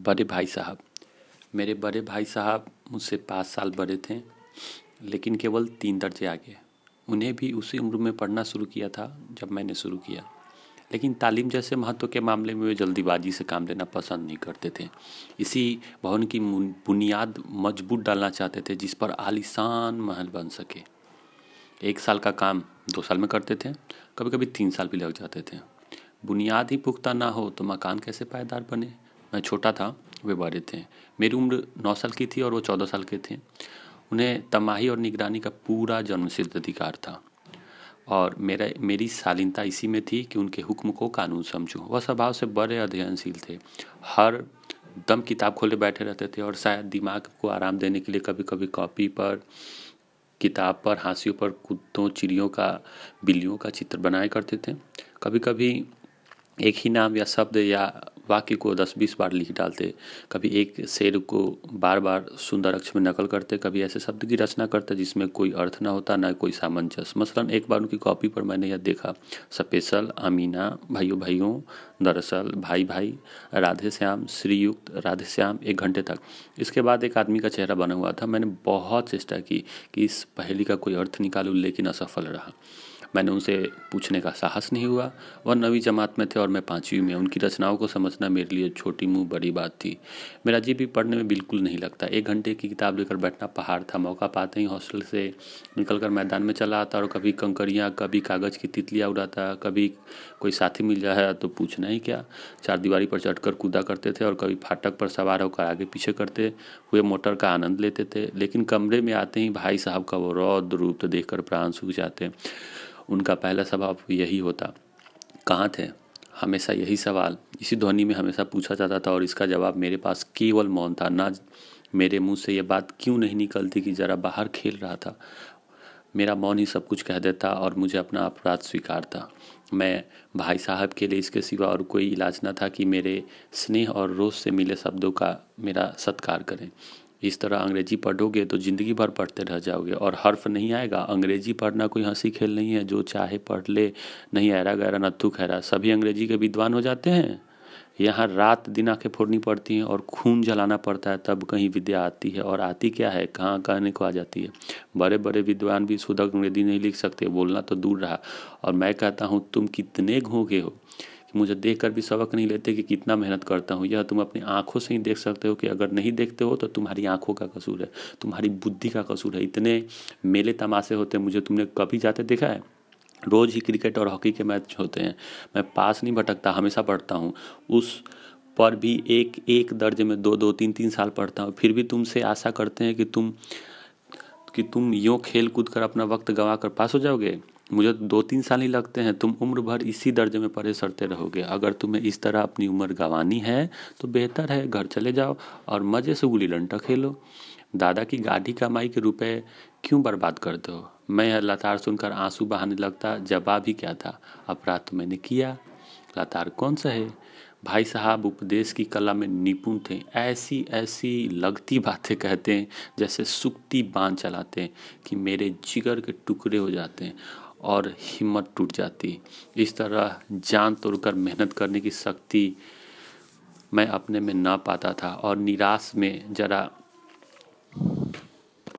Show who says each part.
Speaker 1: बड़े भाई साहब। मेरे बड़े भाई साहब मुझसे पाँच साल बड़े थे, लेकिन केवल तीन दर्जे आगे। उन्हें भी उसी उम्र में पढ़ना शुरू किया था, जब मैंने शुरू किया। लेकिन तालीम जैसे महत्व के मामले में वे जल्दीबाजी से काम लेना पसंद नहीं करते थे। इसी भवन की बुनियाद मज़बूत डालना चाहते थे, जिस पर आलिशान महल बन सके। एक साल का काम दो साल में करते थे कभी कभी तीन साल भी लग जाते थे। बुनियाद ही पुख्ता ना हो तो मकान कैसे पायदार बने? मैं छोटा था, वे बड़े थे। मेरी उम्र नौ साल की थी और वो चौदह साल के थे। उन्हें तमाही और निगरानी का पूरा जन्मसिद्ध अधिकार था। और मेरा, मेरी शालीनता इसी में थी कि उनके हुक्म को कानून समझूं। वह स्वभाव से बड़े अध्ययनशील थे। हर दम किताब खोले बैठे रहते थे और शायद दिमाग को आराम देने के लिए कभी कभी कॉपी पर, किताब पर, हाँसियों पर, कुत्तों, चिड़ियों का, बिल्लियों का चित्र बनाया करते थे। कभी कभी एक ही नाम या शब्द या वाक्य को दस बीस बार लिख डालते, कभी एक शेर को बार बार सुंदर अक्ष में नकल करते, कभी ऐसे शब्द की रचना करते जिसमें कोई अर्थ ना होता, ना कोई सामंजस्य। मसलन, एक बार उनकी कॉपी पर मैंने यह देखा स्पेशल अमीना भाइयों भाइयों दरअसल भाई भाई राधे श्याम श्रीयुक्त राधे श्याम एक घंटे तक। इसके बाद एक आदमी का चेहरा बना हुआ था। मैंने बहुत चेष्टा की कि इस पहली का कोई अर्थ निकालूं, लेकिन असफल रहा। मैंने उनसे पूछने का साहस नहीं हुआ। वह नवी जमात में थे और मैं पाँचवीं में। उनकी रचनाओं को समझना मेरे लिए छोटी मुँह बड़ी बात थी। मेरा जी भी पढ़ने में बिल्कुल नहीं लगता। एक घंटे की किताब लेकर बैठना पहाड़ था। मौका पाते ही हॉस्टल से निकलकर मैदान में चला आता और कभी कंकरियाँ, कभी कागज़ की तितलियाँ उड़ाता, कभी कोई साथी मिल जाए तो पूछना ही क्या? चार दीवारी पर चढ़कर कूदा करते थे और कभी फाटक पर सवार होकर आगे पीछे करते हुए मोटर का आनंद लेते थे। लेकिन कमरे में आते ही भाई साहब का वो रौद्र रूप देखकर प्राण सूख जाते। उनका पहला स्वभाव यही होता, कहाँ थे? हमेशा यही सवाल। इसी ध्वनि में हमेशा पूछा जाता था और इसका जवाब मेरे पास केवल मौन था। ना मेरे मुँह से ये बात क्यों नहीं निकलती कि ज़रा बाहर खेल रहा था? मेरा मौन ही सब कुछ कह देता और मुझे अपना अपराध स्वीकार था मैं भाई साहब के लिए इसके सिवा और कोई इलाज न था कि मेरे स्नेह और रोज से मिले शब्दों का मेरा सत्कार करें। इस तरह अंग्रेज़ी पढ़ोगे तो ज़िंदगी भर पढ़ते रह जाओगे और हर्फ नहीं आएगा। अंग्रेज़ी पढ़ना कोई हँसी खेल नहीं है। जो चाहे पढ़ ले, नहीं ऐरा गहरा नत्थु खैरा सभी अंग्रेज़ी के विद्वान हो जाते हैं। यहाँ रात दिन आँखें फोड़नी पड़ती हैं और खून जलाना पड़ता है। तब कहीं विद्या आती है और आती क्या है? कहाँ कहने को आ जाती है? बड़े बड़े विद्वान भी शुद्ध अंग्रेज़ी नहीं लिख सकते। बोलना तो दूर रहा। और मैं कहता हूँ, तुम कितने घोगे हो? कि मुझे देख कर भी सबक नहीं लेते कि कितना मेहनत करता हूँ। यह तुम अपनी आँखों से ही देख सकते हो कि अगर नहीं देखते हो तो तुम्हारी आँखों का कसूर है, तुम्हारी बुद्धि का कसूर है। इतने मेले तमाशे होते हैं, मुझे तुमने कभी जाते देखा है? रोज़ ही क्रिकेट और हॉकी के मैच होते हैं। मैं पास नहीं भटकता, हमेशा पढ़ता हूँ। उस पर भी एक एक दर्जे में दो दो, तीन तीन साल पढ़ता हूँ। फिर भी तुमसे आशा करते हैं कि तुम कि तुम यूँ खेल कूद कर अपना वक्त गंवा कर पास हो जाओगे? मुझे दो तीन साल ही लगते हैं। तुम उम्र भर इसी दर्जे में परे सड़ते रहोगे। अगर तुम्हें इस तरह अपनी उम्र गंवानी है तो बेहतर है घर चले जाओ और मज़े से गुली डंडा खेलो। दादा की गाढ़ी कमाई के रुपए क्यों बर्बाद कर दो मैं यह लतार सुनकर आँसू बहाने लगता, जवाब ही क्या था? अपराध तो मैंने किया। लतार, कौन सा है? भाई साहब, उपदेश की कला में निपुण थे। ऐसी ऐसी लगती बातें कहते हैं, जैसे सुक्ति बाँध चलाते हैं कि मेरे जिगर के टुकड़े हो जाते हैं। और हिम्मत टूट जाती। इस तरह जान तोड़कर मेहनत करने की शक्ति मैं अपने में ना पाता था और निराश में ज़रा